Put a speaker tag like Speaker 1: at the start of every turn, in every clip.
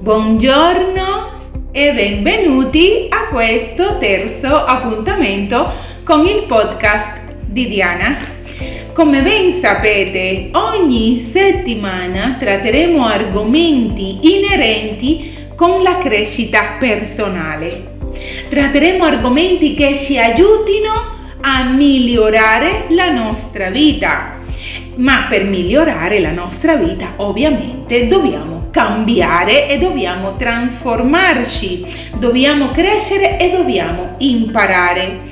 Speaker 1: Buongiorno e benvenuti a questo terzo appuntamento con il podcast di Diana. Come ben sapete, ogni settimana tratteremo argomenti inerenti con la crescita personale. Tratteremo argomenti che ci aiutino a migliorare la nostra vita. Ma per migliorare la nostra vita ovviamente dobbiamo cambiare e dobbiamo trasformarci, dobbiamo crescere e dobbiamo imparare.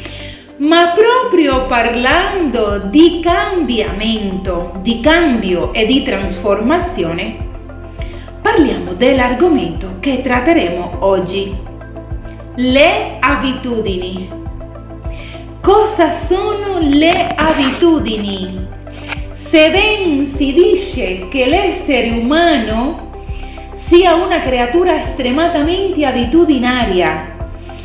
Speaker 1: Ma proprio parlando di cambiamento, di cambio e di trasformazione, parliamo dell'argomento che tratteremo oggi, le abitudini. Cosa sono le abitudini? Se ben si dice che l'essere umano sia una creatura estremamente abitudinaria,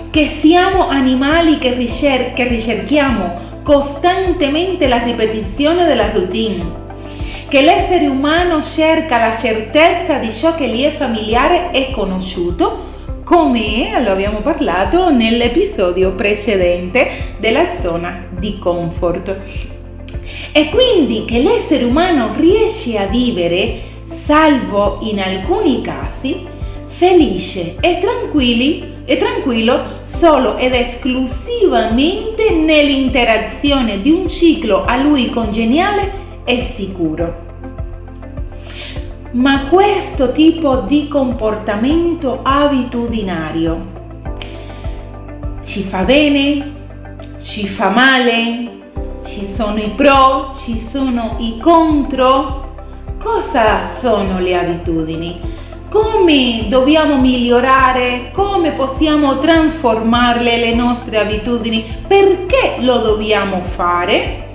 Speaker 1: che siamo animali che, ricer- che ricerchiamo costantemente la ripetizione della routine, che l'essere umano cerca la certezza di ciò che gli è familiare e conosciuto, come lo abbiamo parlato nell'episodio precedente della zona di comfort. E quindi che l'essere umano riesce a vivere salvo in alcuni casi, felice e, e tranquillo solo ed esclusivamente nell'interazione di un ciclo a lui congeniale e sicuro. Ma questo tipo di comportamento abitudinario ci fa bene? Ci fa male? Ci sono i pro? Ci sono i contro? Cosa sono le abitudini? Come dobbiamo migliorare? Come possiamo trasformarle le nostre abitudini? Perché lo dobbiamo fare?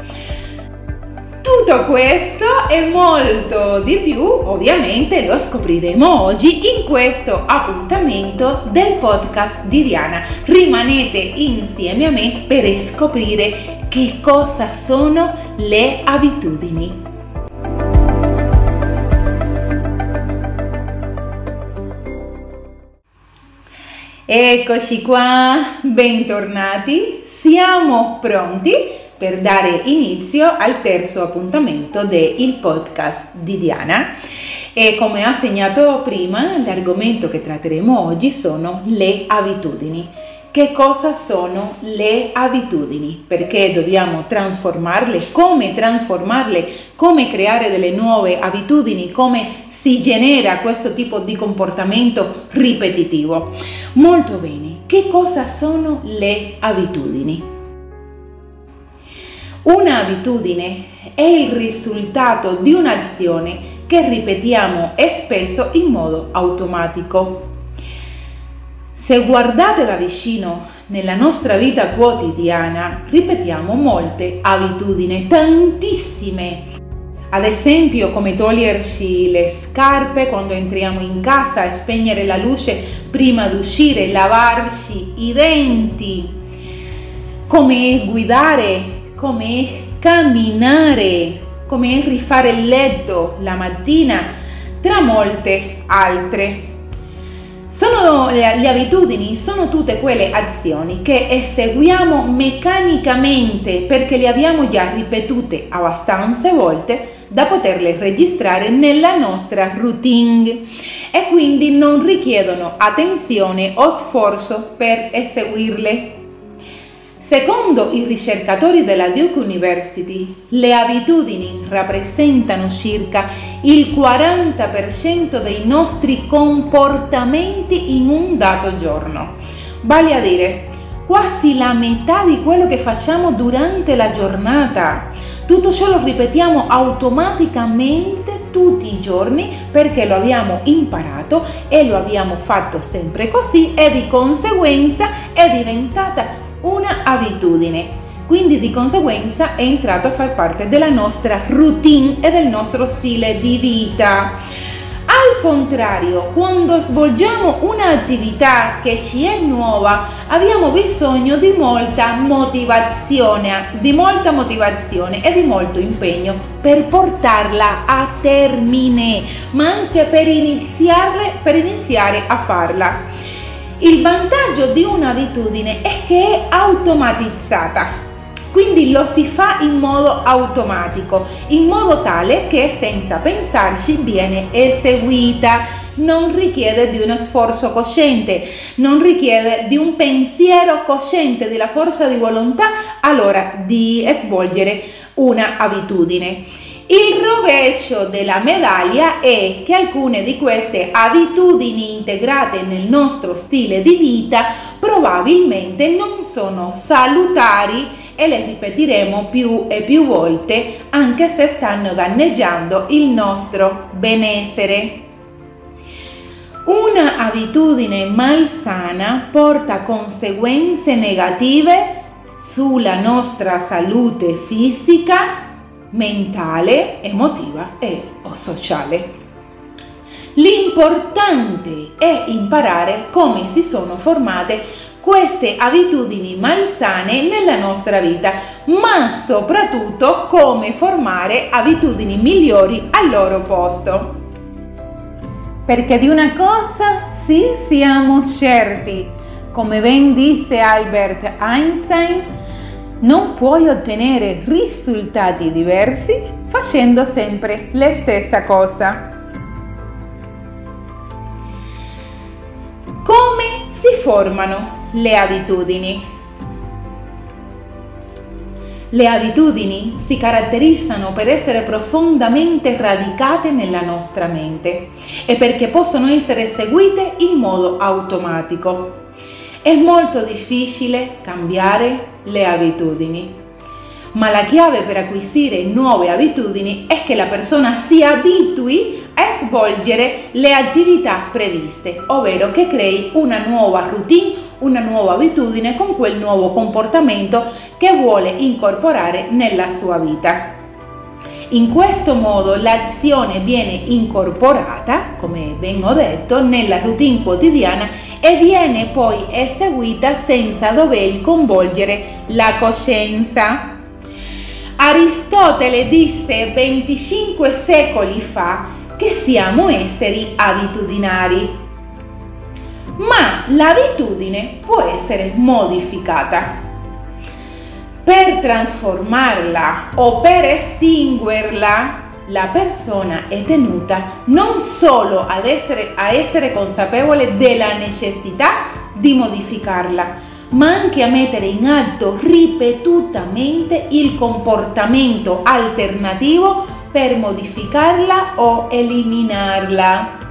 Speaker 1: Tutto questo e molto di più ovviamente lo scopriremo oggi in questo appuntamento del podcast di Diana. Rimanete insieme a me per scoprire che cosa sono le abitudini. Eccoci qua, bentornati. Siamo pronti per dare inizio al terzo appuntamento del podcast di Diana. E come ha segnato prima, l'argomento che tratteremo oggi sono le abitudini. Che cosa sono le abitudini? Perché dobbiamo trasformarle? Come trasformarle? Come creare delle nuove abitudini? Come si genera questo tipo di comportamento ripetitivo? Molto bene. Che cosa sono le abitudini? Un'abitudine è il risultato di un'azione che ripetiamo spesso in modo automatico. Se guardate da vicino nella nostra vita quotidiana, ripetiamo molte abitudini, tantissime. Ad esempio, come toglierci le scarpe quando entriamo in casa spegnere la luce prima di uscire, lavarci i denti, come guidare, come camminare, come rifare il letto la mattina, tra molte altre. Sono le, le, abitudini, sono tutte quelle azioni che eseguiamo meccanicamente perché le abbiamo già ripetute abbastanza volte da poterle registrare nella nostra routine e quindi non richiedono attenzione o sforzo per eseguirle. Secondo i ricercatori della Duke University, le abitudini rappresentano circa il 40% dei nostri comportamenti in un dato giorno. Vale a dire, quasi la metà di quello che facciamo durante la giornata. Tutto ciò lo ripetiamo automaticamente tutti i giorni perché lo abbiamo imparato e lo abbiamo fatto sempre così e di conseguenza è diventata una abitudine. Quindi di conseguenza è entrato a far parte della nostra routine e del nostro stile di vita. Al contrario, quando svolgiamo un'attività che ci è nuova, abbiamo bisogno di molta motivazione, di molta motivazione e di molto impegno per portarla a termine, ma anche per, per iniziare a farla. Il vantaggio di un'abitudine è che è automatizzata quindi lo si fa in modo automatico, in modo tale che senza pensarci viene eseguita non richiede di uno sforzo cosciente, non richiede di un pensiero cosciente, della forza di volontà all'ora di svolgere una abitudine. Il rovescio della medaglia è che alcune di queste abitudini integrate nel nostro stile di vita probabilmente non sono salutari e le ripeteremo più e più volte anche se stanno danneggiando il nostro benessere. Una abitudine malsana porta conseguenze negative sulla nostra salute fisica mentale, emotiva e o sociale. L'importante è imparare come si sono formate queste abitudini malsane nella nostra vita, ma soprattutto come formare abitudini migliori al loro posto. Perché di una cosa sì siamo certi, come ben disse Albert Einstein, non puoi ottenere risultati diversi facendo sempre la stessa cosa. Come si formano le abitudini? Le abitudini si caratterizzano per essere profondamente radicate nella nostra mente e perché possono essere seguite in modo automatico. È molto difficile cambiare le abitudini, ma la chiave per acquisire nuove abitudini è che la persona si abitui a svolgere le attività previste, ovvero che crei una nuova routine, una nuova abitudine con quel nuovo comportamento che vuole incorporare nella sua vita. In questo modo l'azione viene incorporata, come ben ho detto, nella routine quotidiana e viene poi eseguita senza dover coinvolgere la coscienza. Aristotele disse 25 secoli fa che siamo esseri abitudinari, ma l'abitudine può essere modificata per trasformarla o per estinguerla, la persona è tenuta non solo ad essere, a essere consapevole della necessità di modificarla, ma anche a mettere in atto ripetutamente il comportamento alternativo per modificarla o eliminarla.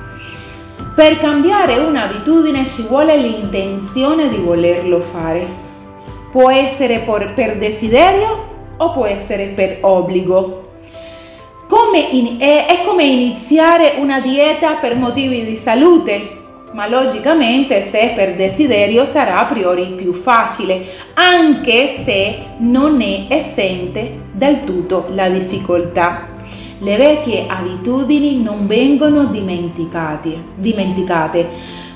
Speaker 1: Per cambiare un'abitudine ci vuole l'intenzione di volerlo fare Può essere per, per desiderio o può essere per obbligo. Come in, è, è come iniziare una dieta per motivi di salute, ma logicamente se per desiderio sarà a priori più facile, anche se non è esente del tutto la difficoltà. Le vecchie abitudini non vengono dimenticate.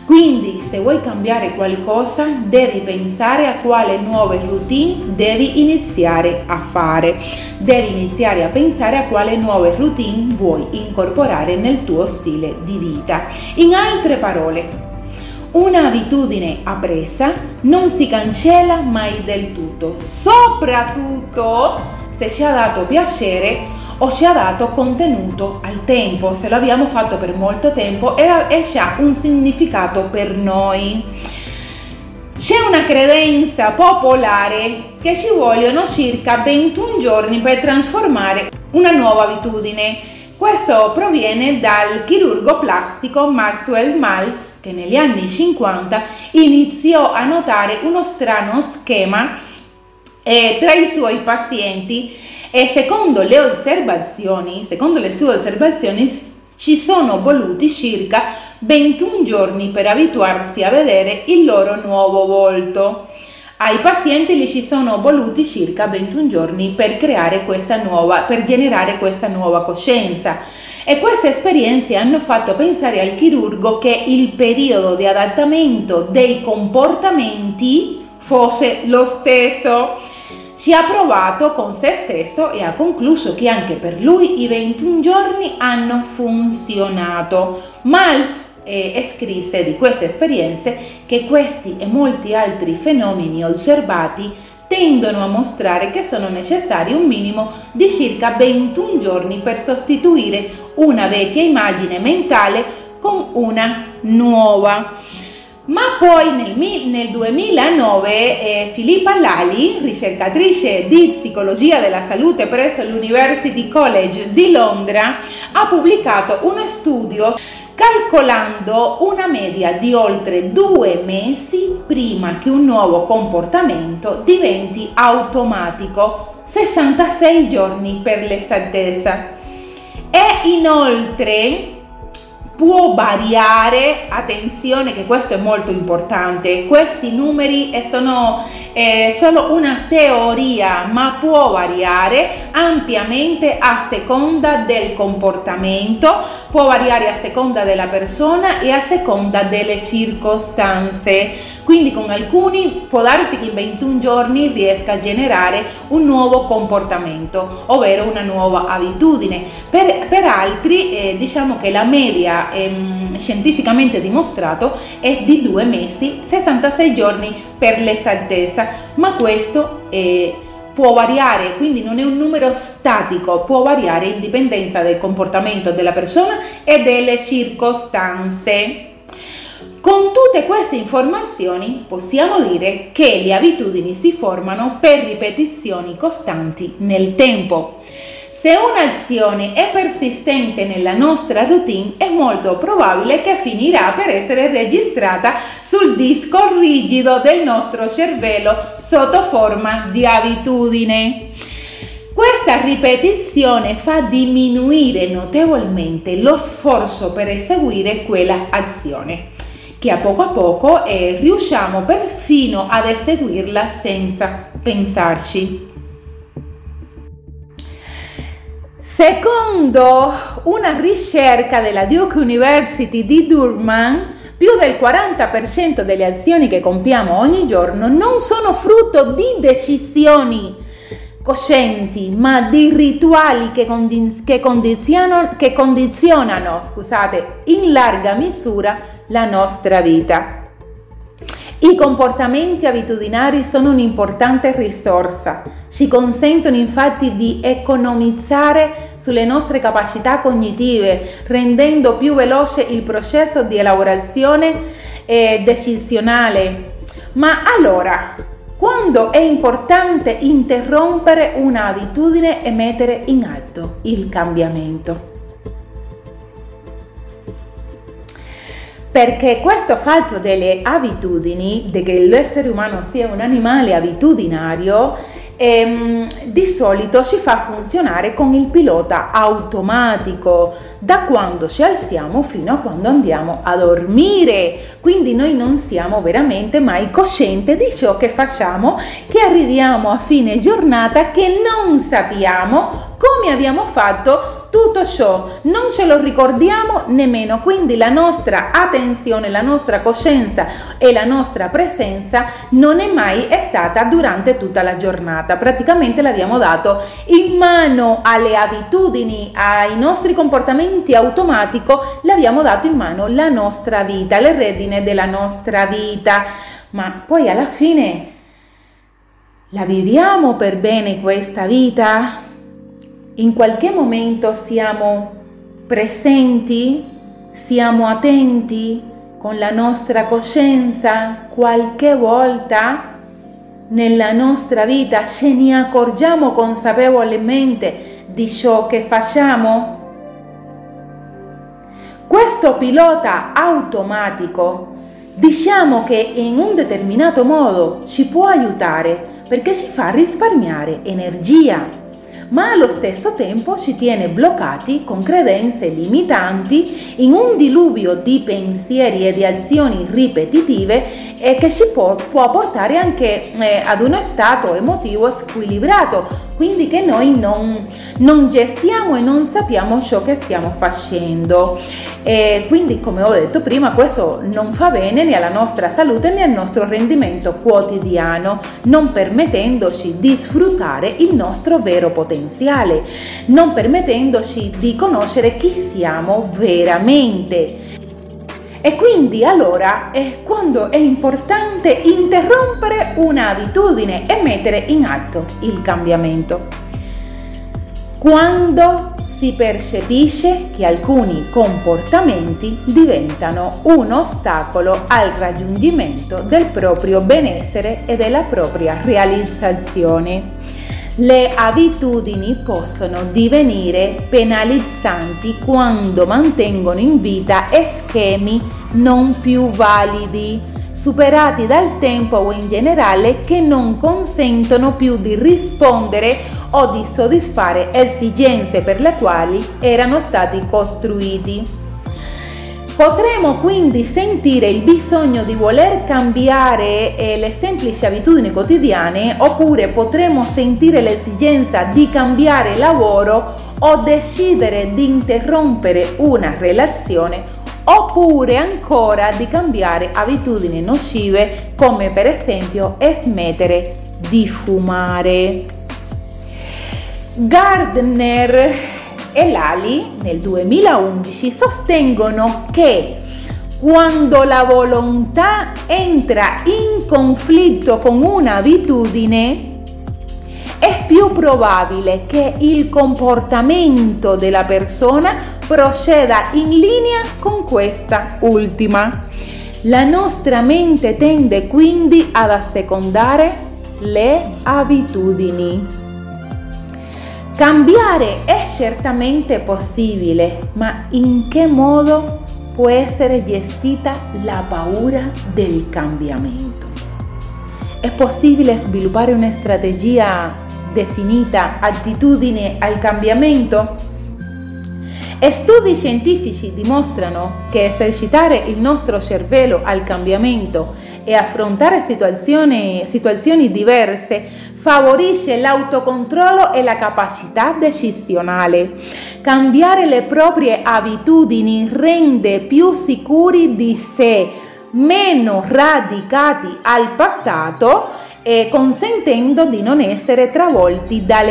Speaker 1: Quindi se vuoi cambiare qualcosa devi pensare a quale nuove routine devi iniziare a fare. Devi iniziare a pensare a quale nuove routine vuoi incorporare nel tuo stile di vita. In altre parole, un'abitudine appresa non si cancella mai del tutto, soprattutto se ci ha dato piacere o ci ha dato contenuto al tempo, se lo abbiamo fatto per molto tempo e, e ha un significato per noi. C'è una credenza popolare che ci vogliono circa 21 giorni per trasformare una nuova abitudine. Questo proviene dal chirurgo plastico Maxwell Maltz che negli anni 50 iniziò a notare uno strano schema eh, tra i suoi pazienti e secondo le osservazioni, secondo le sue osservazioni, ci sono voluti circa 21 giorni per abituarsi a vedere il loro nuovo volto. Ai pazienti gli ci sono voluti circa 21 giorni per nuova, per generare questa nuova coscienza. E queste esperienze hanno fatto pensare al chirurgo che il periodo di adattamento dei comportamenti fosse lo stesso. Si ha provato con se stesso e ha concluso che anche per lui i 21 giorni hanno funzionato. Maltz eh, scrisse di queste esperienze che questi e molti altri fenomeni osservati tendono a mostrare che sono necessari un minimo di circa 21 giorni per sostituire una vecchia immagine mentale con una nuova. Ma poi nel, nel 2009 eh, Filippa Lali, ricercatrice di psicologia della salute presso l'University College di Londra, ha pubblicato uno studio calcolando una media di oltre due mesi prima che un nuovo comportamento diventi automatico, 66 giorni per l'esattezza. E inoltre può variare, attenzione che questo è molto importante, questi numeri sono eh, solo una teoria, ma può variare ampiamente a seconda del comportamento, può variare a seconda della persona e a seconda delle circostanze. Quindi con alcuni può darsi che in 21 giorni riesca a generare un nuovo comportamento, ovvero una nuova abitudine. Per, per altri eh, diciamo che la media ehm, scientificamente dimostrato è di due mesi, 66 giorni per l'esattezza, ma questo è può variare, quindi non è un numero statico, può variare in dipendenza del comportamento della persona e delle circostanze. Con tutte queste informazioni possiamo dire che le abitudini si formano per ripetizioni costanti nel tempo. Se un'azione è persistente nella nostra routine è molto probabile che finirà per essere registrata sul disco rigido del nostro cervello sotto forma di abitudine. Questa ripetizione fa diminuire notevolmente lo sforzo per eseguire quella azione che a poco a poco eh, riusciamo perfino ad eseguirla senza pensarci. Secondo una ricerca della Duke University di Durham, più del 40% delle azioni che compiamo ogni giorno non sono frutto di decisioni coscienti, ma di rituali che, condi- che, condizionano, che condizionano scusate, in larga misura la nostra vita. I comportamenti abitudinari sono un'importante risorsa, ci consentono infatti di economizzare sulle nostre capacità cognitive, rendendo più veloce il processo di elaborazione eh, decisionale. Ma allora, quando è importante interrompere un'abitudine e mettere in atto il cambiamento. Perché questo fatto delle abitudini, che l'essere umano sia un animale abitudinario, ehm, di solito ci fa funzionare con il pilota automatico da quando ci alziamo fino a quando andiamo a dormire. Quindi noi non siamo veramente mai coscienti di ciò che facciamo, che arriviamo a fine giornata che non sappiamo come abbiamo fatto tutto ciò non ce lo ricordiamo nemmeno, quindi la nostra attenzione, la nostra coscienza e la nostra presenza non è mai stata durante tutta la giornata. Praticamente l'abbiamo dato in mano alle abitudini, ai nostri comportamenti automatico, l'abbiamo dato in mano la nostra vita, le redine della nostra vita. Ma poi alla fine la viviamo per bene questa vita? In qualche momento siamo presenti, siamo attenti con la nostra coscienza, qualche volta nella nostra vita ce ne accorgiamo consapevolmente di ciò che facciamo? Questo pilota automatico diciamo che in un determinato modo ci può aiutare perché ci fa risparmiare energia ma allo stesso tempo ci tiene bloccati con credenze limitanti in un diluvio di pensieri e di azioni ripetitive e che ci può, può portare anche eh, ad uno stato emotivo squilibrato, quindi che noi non, non gestiamo e non sappiamo ciò che stiamo facendo. E quindi, come ho detto prima, questo non fa bene né alla nostra salute né al nostro rendimento quotidiano, non permettendoci di sfruttare il nostro vero potenziale, non permettendoci di conoscere chi siamo veramente. E quindi allora è quando è importante interrompere un'abitudine e mettere in atto il cambiamento. Quando si percepisce che alcuni comportamenti diventano un ostacolo al raggiungimento del proprio benessere e della propria realizzazione. Le abitudini possono divenire penalizzanti quando mantengono in vita schemi non più validi, superati dal tempo o in generale che non consentono più di rispondere o di soddisfare esigenze per le quali erano stati costruiti. Potremo quindi sentire il bisogno di voler cambiare eh, le semplici abitudini quotidiane oppure potremo sentire l'esigenza di cambiare lavoro o decidere di interrompere una relazione oppure ancora di cambiare abitudini nocive come per esempio smettere di fumare. Gardner e l'ALI nel 2011 sostengono che quando la volontà entra in conflitto con un'abitudine, è più probabile che il comportamento della persona proceda in linea con questa ultima. La nostra mente tende quindi ad assecondare le abitudini. Cambiare è certamente possibile, ma in che modo può essere gestita la paura del cambiamento? È possibile sviluppare una strategia definita attitudine al cambiamento? Studi scientifici dimostrano che esercitare il nostro cervello al cambiamento e affrontare situazioni, situazioni diverse favorisce l'autocontrollo e la capacità decisionale. Cambiare le proprie abitudini rende più sicuri di sé, meno radicati al passato eh, consentendo di non essere travolti da,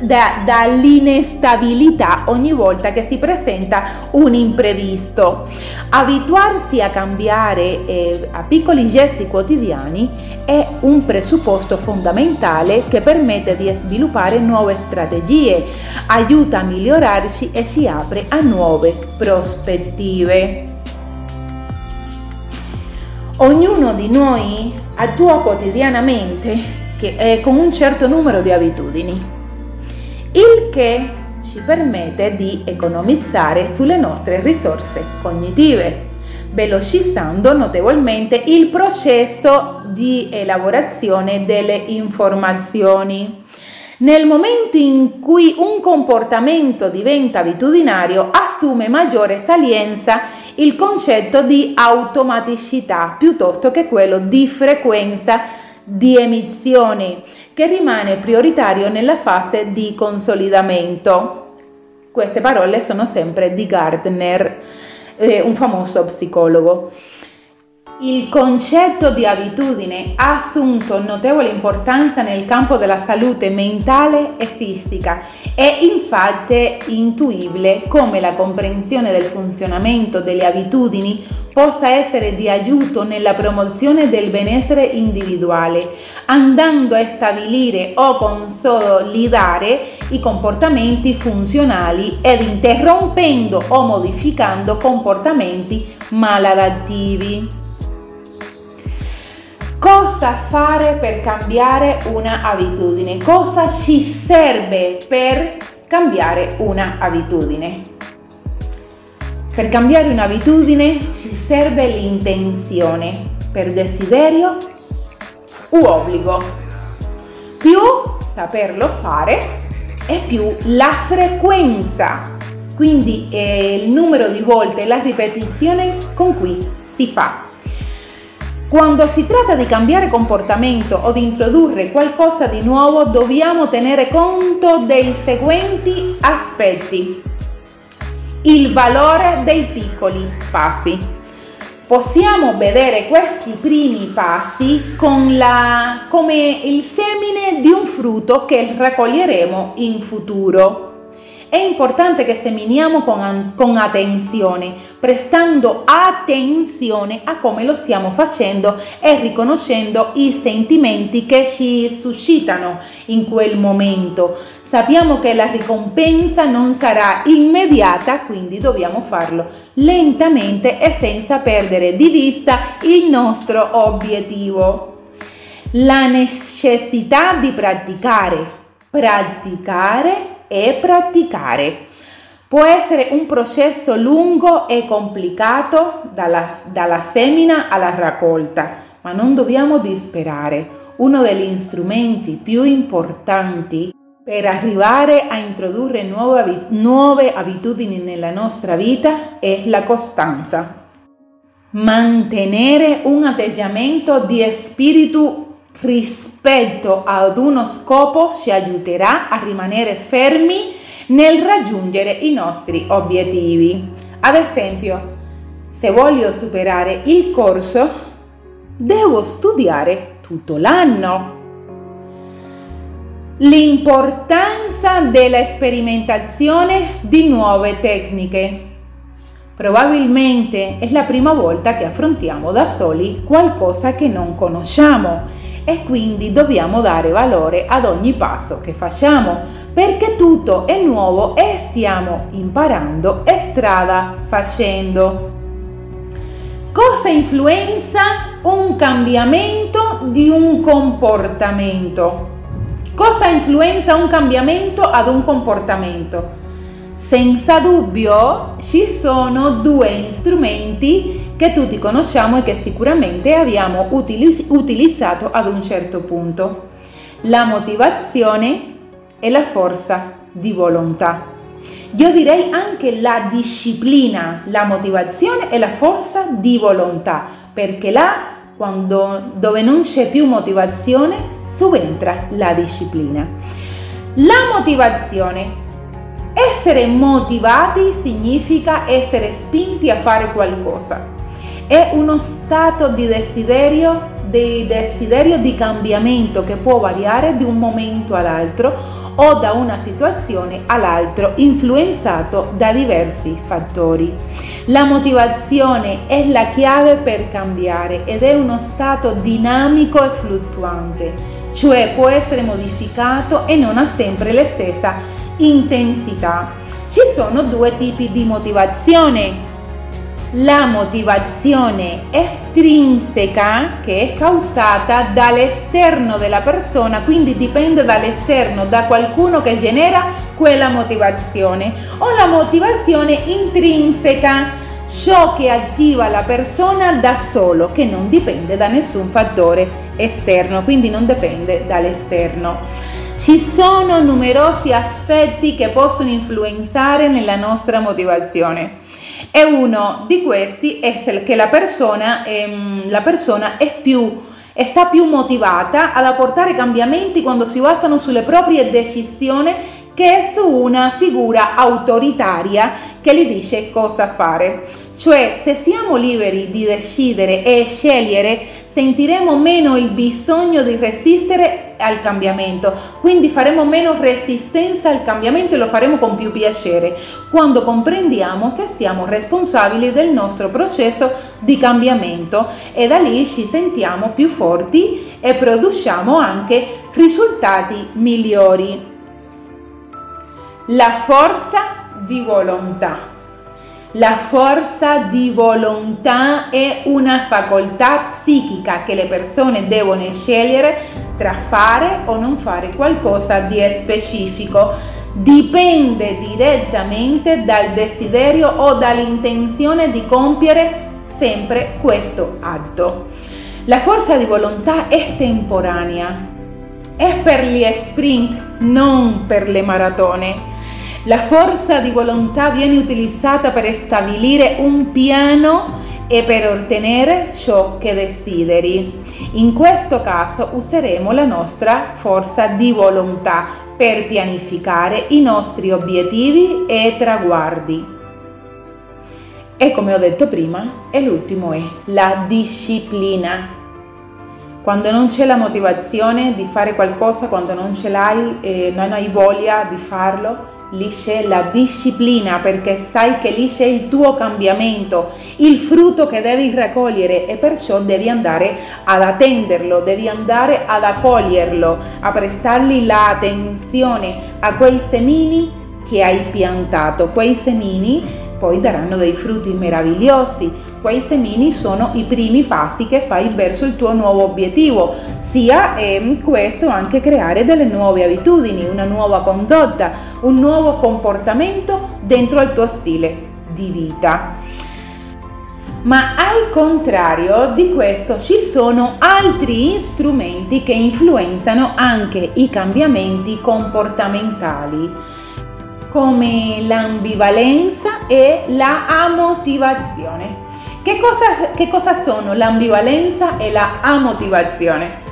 Speaker 1: dall'inestabilità ogni volta che si presenta un imprevisto. Abituarsi a cambiare eh, a piccoli gesti quotidiani è un presupposto fondamentale che permette di sviluppare nuove strategie, aiuta a migliorarci e si apre a nuove prospettive. Ognuno di noi attua quotidianamente che, con un certo numero di abitudini, il che ci permette di economizzare sulle nostre risorse cognitive, velocizzando notevolmente il processo di elaborazione delle informazioni. Nel momento in cui un comportamento diventa abitudinario, assume maggiore salienza il concetto di automaticità piuttosto che quello di frequenza di emissione, che rimane prioritario nella fase di consolidamento. Queste parole sono sempre di Gardner, eh, un famoso psicologo. Il concetto di abitudine ha assunto notevole importanza nel campo della salute mentale e fisica. È infatti intuibile come la comprensione del funzionamento delle abitudini possa essere di aiuto nella promozione del benessere individuale, andando a stabilire o consolidare i comportamenti funzionali ed interrompendo o modificando comportamenti maladattivi. Cosa fare per cambiare una abitudine? Cosa ci serve per cambiare una abitudine? Per cambiare un'abitudine ci serve l'intenzione per desiderio u obbligo. Più saperlo fare, è più la frequenza, quindi è il numero di volte, la ripetizione con cui si fa. Quando si tratta di cambiare comportamento o di introdurre qualcosa di nuovo, dobbiamo tenere conto dei seguenti aspetti. Il valore dei piccoli passi. Possiamo vedere questi primi passi la, come il semine di un frutto che raccoglieremo in futuro. È importante che seminiamo con, con, attenzione, prestando attenzione a come lo stiamo facendo e riconoscendo i sentimenti che ci suscitano in quel momento. Sappiamo che la ricompensa non sarà immediata, quindi dobbiamo farlo lentamente e senza perdere di vista il nostro obiettivo. La necessità di praticare, praticare e praticare. Può essere un processo lungo e complicato dalla, dalla semina alla raccolta, ma non dobbiamo disperare. Uno degli strumenti più importanti per arrivare a introdurre nuove, nuove abitudini nella nostra vita è la costanza. Mantenere un atteggiamento di spirito rispetto ad uno scopo ci aiuterà a rimanere fermi nel raggiungere i nostri obiettivi. Ad esempio, se voglio superare il corso, devo studiare tutto l'anno. L'importanza della sperimentazione di nuove tecniche. Probabilmente è la prima volta che affrontiamo da soli qualcosa che non conosciamo e quindi dobbiamo dare valore ad ogni passo che facciamo perché tutto è nuovo e stiamo imparando e strada facendo. Cosa influenza un cambiamento di un comportamento? Cosa influenza un cambiamento ad un comportamento? Senza dubbio ci sono due strumenti che tutti conosciamo e che sicuramente abbiamo utilis- utilizzato ad un certo punto. La motivazione e la forza di volontà. Io direi anche la disciplina, la motivazione e la forza di volontà, perché là quando, dove non c'è più motivazione subentra la disciplina. La motivazione essere motivati significa essere spinti a fare qualcosa. È uno stato di desiderio, di desiderio di cambiamento che può variare da un momento all'altro o da una situazione all'altro, influenzato da diversi fattori. La motivazione è la chiave per cambiare ed è uno stato dinamico e fluttuante, cioè può essere modificato e non ha sempre la stessa intensità. Ci sono due tipi di motivazione. La motivazione estrinseca che è causata dall'esterno della persona, quindi dipende dall'esterno, da qualcuno che genera quella motivazione, o la motivazione intrinseca, ciò che attiva la persona da solo, che non dipende da nessun fattore esterno, quindi non dipende dall'esterno. Ci sono numerosi aspetti che possono influenzare nella nostra motivazione e uno di questi è che la persona, ehm, la persona più sta più motivata ad apportare cambiamenti quando si basano sulle proprie decisioni che su una figura autoritaria che gli dice cosa fare. Cioè, se siamo liberi di decidere e scegliere, sentiremo meno il bisogno di resistere al cambiamento, quindi faremo meno resistenza al cambiamento e lo faremo con più piacere, quando comprendiamo che siamo responsabili del nostro processo di cambiamento e da lì ci sentiamo più forti e produciamo anche risultati migliori. La forza di volontà. La forza di volontà è una facoltà psichica che le persone devono scegliere tra fare o non fare qualcosa di specifico. Dipende direttamente dal desiderio o dall'intenzione di compiere sempre questo atto. La forza di volontà è temporanea, è per gli sprint, non per le maratone. La forza di volontà viene utilizzata per stabilire un piano e per ottenere ciò che desideri. In questo caso useremo la nostra forza di volontà per pianificare i nostri obiettivi e traguardi. E come ho detto prima, e l'ultimo è la disciplina. Quando non c'è la motivazione di fare qualcosa, quando non ce l'hai e non hai voglia di farlo, lì c'è la disciplina perché sai che lì c'è il tuo cambiamento, il frutto che devi raccogliere e perciò devi andare ad attenderlo, devi andare ad accoglierlo, a prestargli l'attenzione a quei semini che hai piantato, quei semini poi daranno dei frutti meravigliosi. Quei semini sono i primi passi che fai verso il tuo nuovo obiettivo, sia eh, questo anche creare delle nuove abitudini, una nuova condotta, un nuovo comportamento dentro al tuo stile di vita. Ma al contrario di questo ci sono altri strumenti che influenzano anche i cambiamenti comportamentali come l'ambivalenza e la amotivazione. Che cosa, che cosa sono l'ambivalenza e la amotivazione?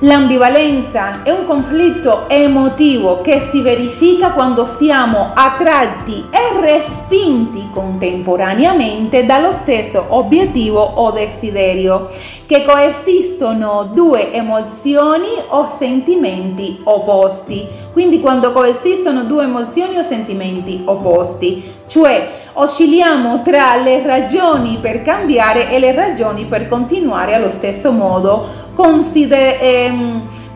Speaker 1: L'ambivalenza è un conflitto emotivo che si verifica quando siamo attratti e respinti contemporaneamente dallo stesso obiettivo o desiderio, che coesistono due emozioni o sentimenti opposti. Quindi quando coesistono due emozioni o sentimenti opposti, cioè oscilliamo tra le ragioni per cambiare e le ragioni per continuare allo stesso modo, consider-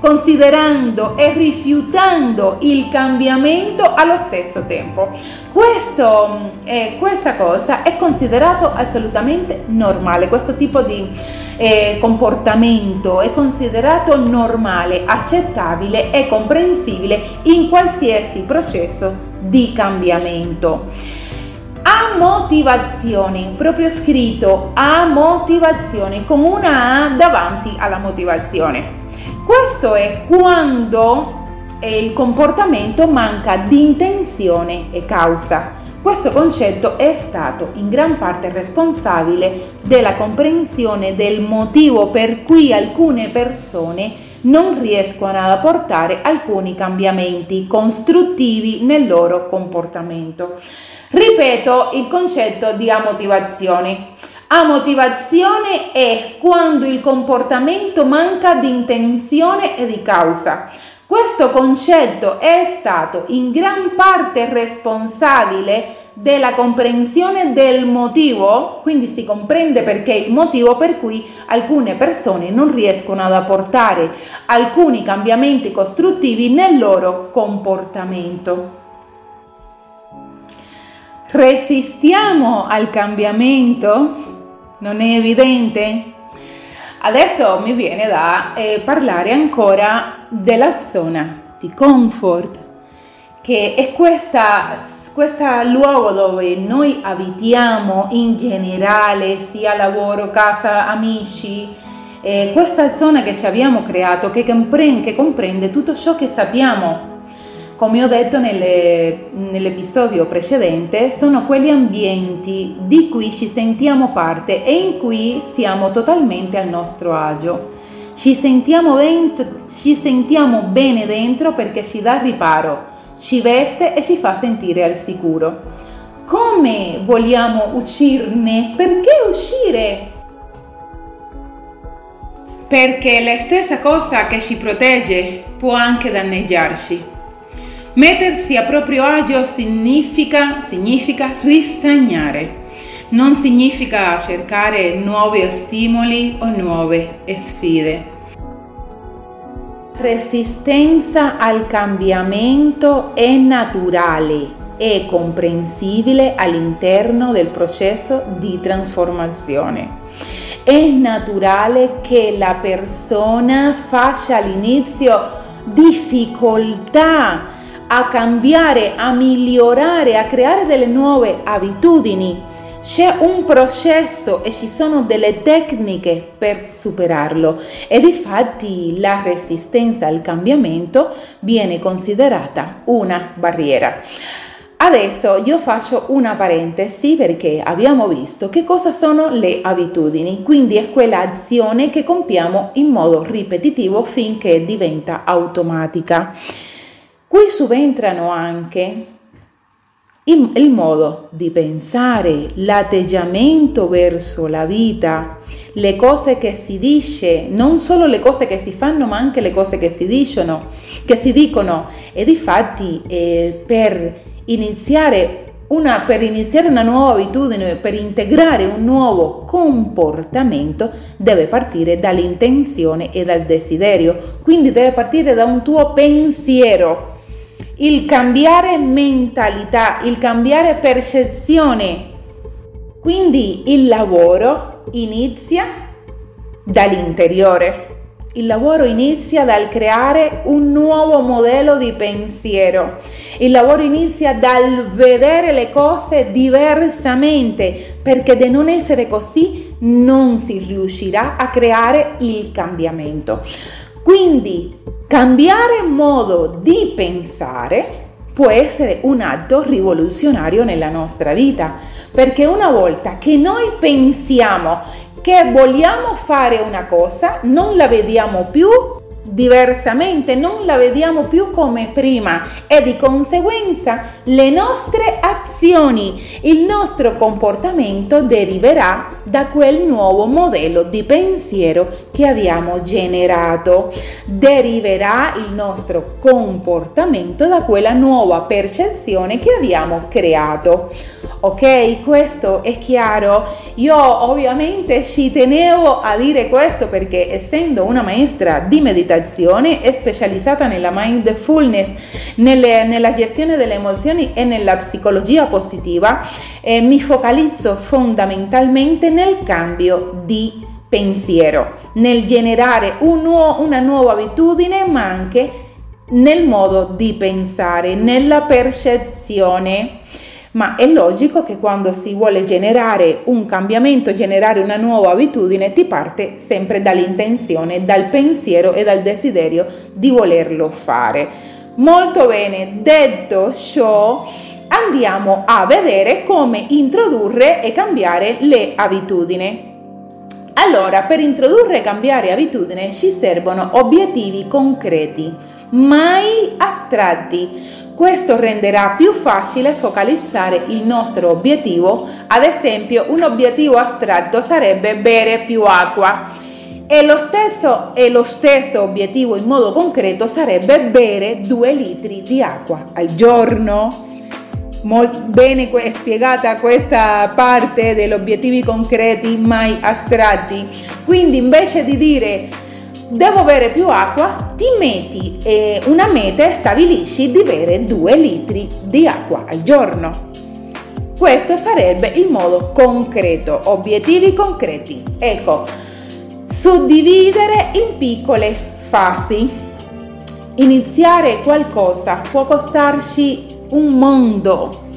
Speaker 1: considerando e rifiutando il cambiamento allo stesso tempo. Questo, eh, questa cosa è considerato assolutamente normale, questo tipo di eh, comportamento è considerato normale, accettabile e comprensibile in qualsiasi processo di cambiamento. A motivazione, proprio scritto a motivazione con una A davanti alla motivazione. Questo è quando il comportamento manca di intenzione e causa. Questo concetto è stato in gran parte responsabile della comprensione del motivo per cui alcune persone non riescono ad apportare alcuni cambiamenti costruttivi nel loro comportamento. Ripeto il concetto di amotivazione. Amotivazione è quando il comportamento manca di intenzione e di causa. Questo concetto è stato in gran parte responsabile della comprensione del motivo, quindi si comprende perché il motivo per cui alcune persone non riescono ad apportare alcuni cambiamenti costruttivi nel loro comportamento. Resistiamo al cambiamento? Non è evidente? Adesso mi viene da eh, parlare ancora della zona di comfort, che è questo luogo dove noi abitiamo in generale, sia lavoro, casa, amici, eh, questa zona che ci abbiamo creato, che comprende, che comprende tutto ciò che sappiamo come ho detto nelle, nell'episodio precedente, sono quegli ambienti di cui ci sentiamo parte e in cui siamo totalmente al nostro agio. Ci sentiamo, dentro, ci sentiamo bene dentro perché ci dà riparo, ci veste e ci fa sentire al sicuro. Come vogliamo uscirne? Perché uscire? Perché la stessa cosa che ci protegge può anche danneggiarci. Mettersi a proprio agio significa, significa ristagnare, non significa cercare nuovi stimoli o nuove sfide. Resistenza al cambiamento è naturale e comprensibile all'interno del processo di trasformazione. È naturale che la persona faccia all'inizio difficoltà a cambiare, a migliorare, a creare delle nuove abitudini. c'è un processo e ci sono delle tecniche per superarlo e difatti la resistenza al cambiamento viene considerata una barriera. Adesso io faccio una parentesi perché abbiamo visto che cosa sono le abitudini, quindi è quell'azione che compiamo in modo ripetitivo finché diventa automatica. Qui subentrano anche il, modo di pensare, l'atteggiamento verso la vita, le cose che si dice, non solo le cose che si fanno, ma anche le cose che si dicono, che si dicono. E difatti eh, per iniziare una, per iniziare una nuova abitudine, per integrare un nuovo comportamento, deve partire dall'intenzione e dal desiderio. Quindi deve partire da un tuo pensiero. Il cambiare mentalità, il cambiare percezione. Quindi il lavoro inizia dall'interiore. Il lavoro inizia dal creare un nuovo modello di pensiero. Il lavoro inizia dal vedere le cose diversamente, perché di non essere così non si riuscirà a creare il cambiamento. Quindi cambiare modo di pensare può essere un atto rivoluzionario nella nostra vita, perché una volta che noi pensiamo che vogliamo fare una cosa, non la vediamo più diversamente, non la vediamo più come prima e di conseguenza le nostre azioni, il nostro comportamento deriverà da quel nuovo modello di pensiero che abbiamo generato. Deriverà il nostro comportamento da quella nuova percezione che abbiamo creato. Ok, questo è chiaro. Io ovviamente ci tenevo a dire questo perché essendo una maestra di meditazione specializzata nella mindfulness, nelle, nella gestione delle emozioni e nella psicologia positiva, eh, mi focalizzo fondamentalmente nel cambio di pensiero, nel generare un nuovo, una nuova abitudine, ma anche nel modo di pensare, nella percezione ma è logico che quando si vuole generare un cambiamento, generare una nuova abitudine, ti parte sempre dall'intenzione, dal pensiero e dal desiderio di volerlo fare. Molto bene, detto ciò, andiamo a vedere come introdurre e cambiare le abitudini. Allora, per introdurre e cambiare abitudini ci servono obiettivi concreti, mai astratti questo renderà più facile focalizzare il nostro obiettivo, ad esempio un obiettivo astratto sarebbe bere più acqua e lo stesso, e lo stesso obiettivo in modo concreto sarebbe bere 2 litri di acqua al giorno. Molto bene spiegata questa parte degli obiettivi concreti mai astratti. Quindi invece di dire devo bere più acqua, ti metti una meta e stabilisci di bere 2 litri di acqua al giorno. Questo sarebbe il modo concreto, obiettivi concreti. Ecco, suddividere in piccole fasi. Iniziare qualcosa può costarci un mondo,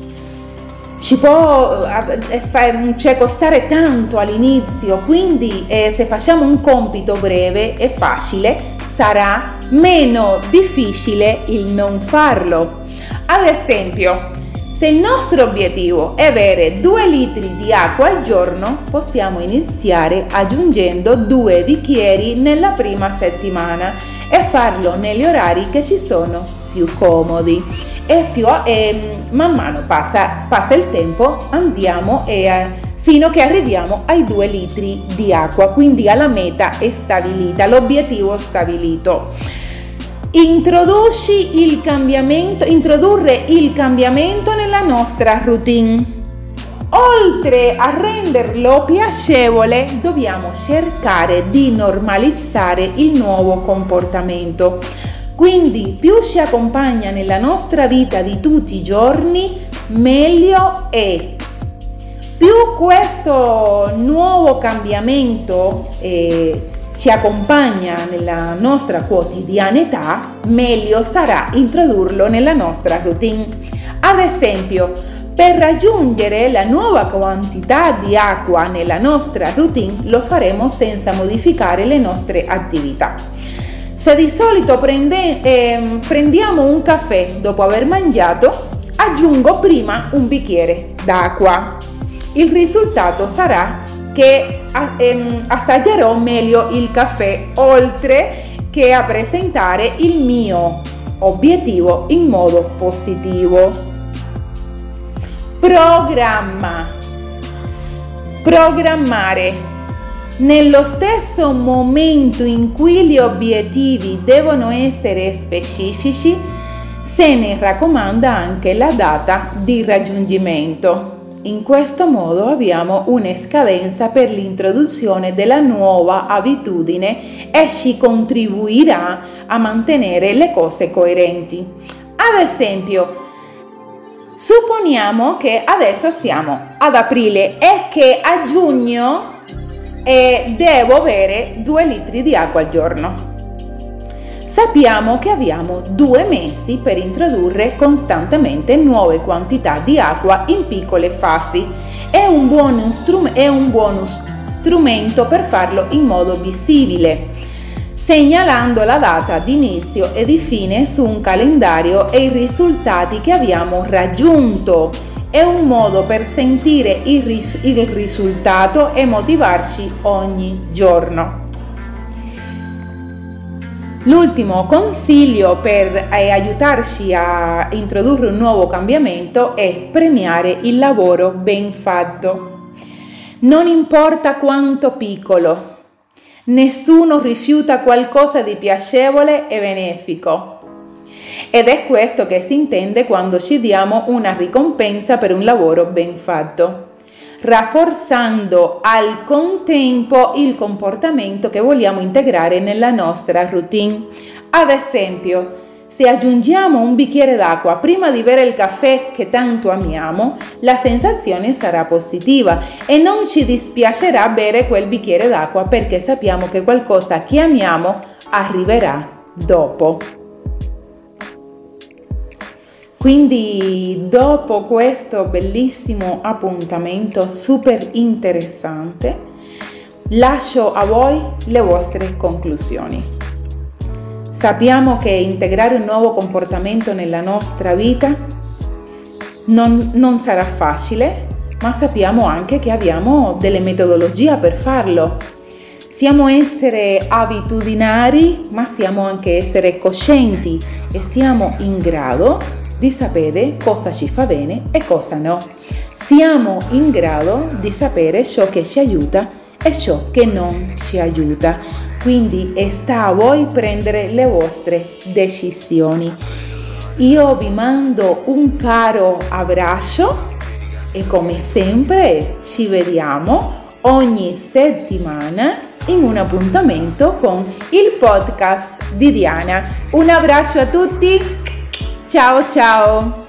Speaker 1: ci può eh, cioè, costare tanto all'inizio, quindi eh, se facciamo un compito breve e facile sarà meno difficile il non farlo. Ad esempio, se il nostro obiettivo è bere 2 litri di acqua al giorno, possiamo iniziare aggiungendo 2 bicchieri nella prima settimana e farlo negli orari che ci sono più comodi e più e man mano passa, passa il tempo andiamo eh, fino a che arriviamo ai 2 litri di acqua, quindi alla meta è stabilita, l'obiettivo stabilito. Introduci il cambiamento, introdurre il cambiamento nella nostra routine. Oltre a renderlo piacevole, dobbiamo cercare di normalizzare il nuovo comportamento. Quindi più ci accompagna nella nostra vita di tutti i giorni, meglio è. Più questo nuovo cambiamento eh, ci accompagna nella nostra quotidianità, meglio sarà introdurlo nella nostra routine. Ad esempio, Per raggiungere la nuova quantità di acqua nella nostra routine lo faremo senza modificare le nostre attività. Se di solito prende, eh, prendiamo un caffè dopo aver mangiato, aggiungo prima un bicchiere d'acqua. Il risultato sarà che ehm, assaggerò meglio il caffè oltre che a presentare il mio obiettivo in modo positivo. Programma. Programmare. Nello stesso momento in cui gli obiettivi devono essere specifici, se ne raccomanda anche la data di raggiungimento. In questo modo abbiamo una scadenza per l'introduzione della nuova abitudine e ci contribuirà a mantenere le cose coerenti. Ad esempio, supponiamo che adesso siamo ad aprile e che a giugno eh, devo bere 2 litri di acqua al giorno sappiamo che abbiamo due mesi per introdurre costantemente nuove quantità di acqua in piccole fasi. È un buon, strum- è un buon strumento per farlo in modo visibile, segnalando la data di inizio e di fine su un calendario e i risultati che abbiamo raggiunto. È un modo per sentire il, ris- il risultato e motivarci ogni giorno. L'ultimo consiglio per eh, aiutarci a introdurre un nuovo cambiamento è premiare il lavoro ben fatto. Non importa quanto piccolo, nessuno rifiuta qualcosa di piacevole e benefico. Ed è questo che si intende quando ci diamo una ricompensa per un lavoro ben fatto rafforzando al contempo il comportamento che vogliamo integrare nella nostra routine. Ad esempio, se aggiungiamo un bicchiere d'acqua prima di bere il caffè che tanto amiamo, la sensazione sarà positiva e non ci dispiacerà bere quel bicchiere d'acqua perché sappiamo che qualcosa che amiamo arriverà dopo. Quindi dopo questo bellissimo appuntamento super interessante, lascio a voi le vostre conclusioni. Sappiamo che integrare un nuovo comportamento nella nostra vita non, non sarà facile, ma sappiamo anche che abbiamo delle metodologie per farlo. Siamo essere abitudinari, ma siamo anche essere coscienti e siamo in grado di sapere cosa ci fa bene e cosa no. Siamo in grado di sapere ciò che ci aiuta e ciò che non ci aiuta. Quindi sta a voi prendere le vostre decisioni. Io vi mando un caro abbraccio e come sempre ci vediamo ogni settimana in un appuntamento con il podcast di Diana. Un abbraccio a tutti! Tchau, tchau.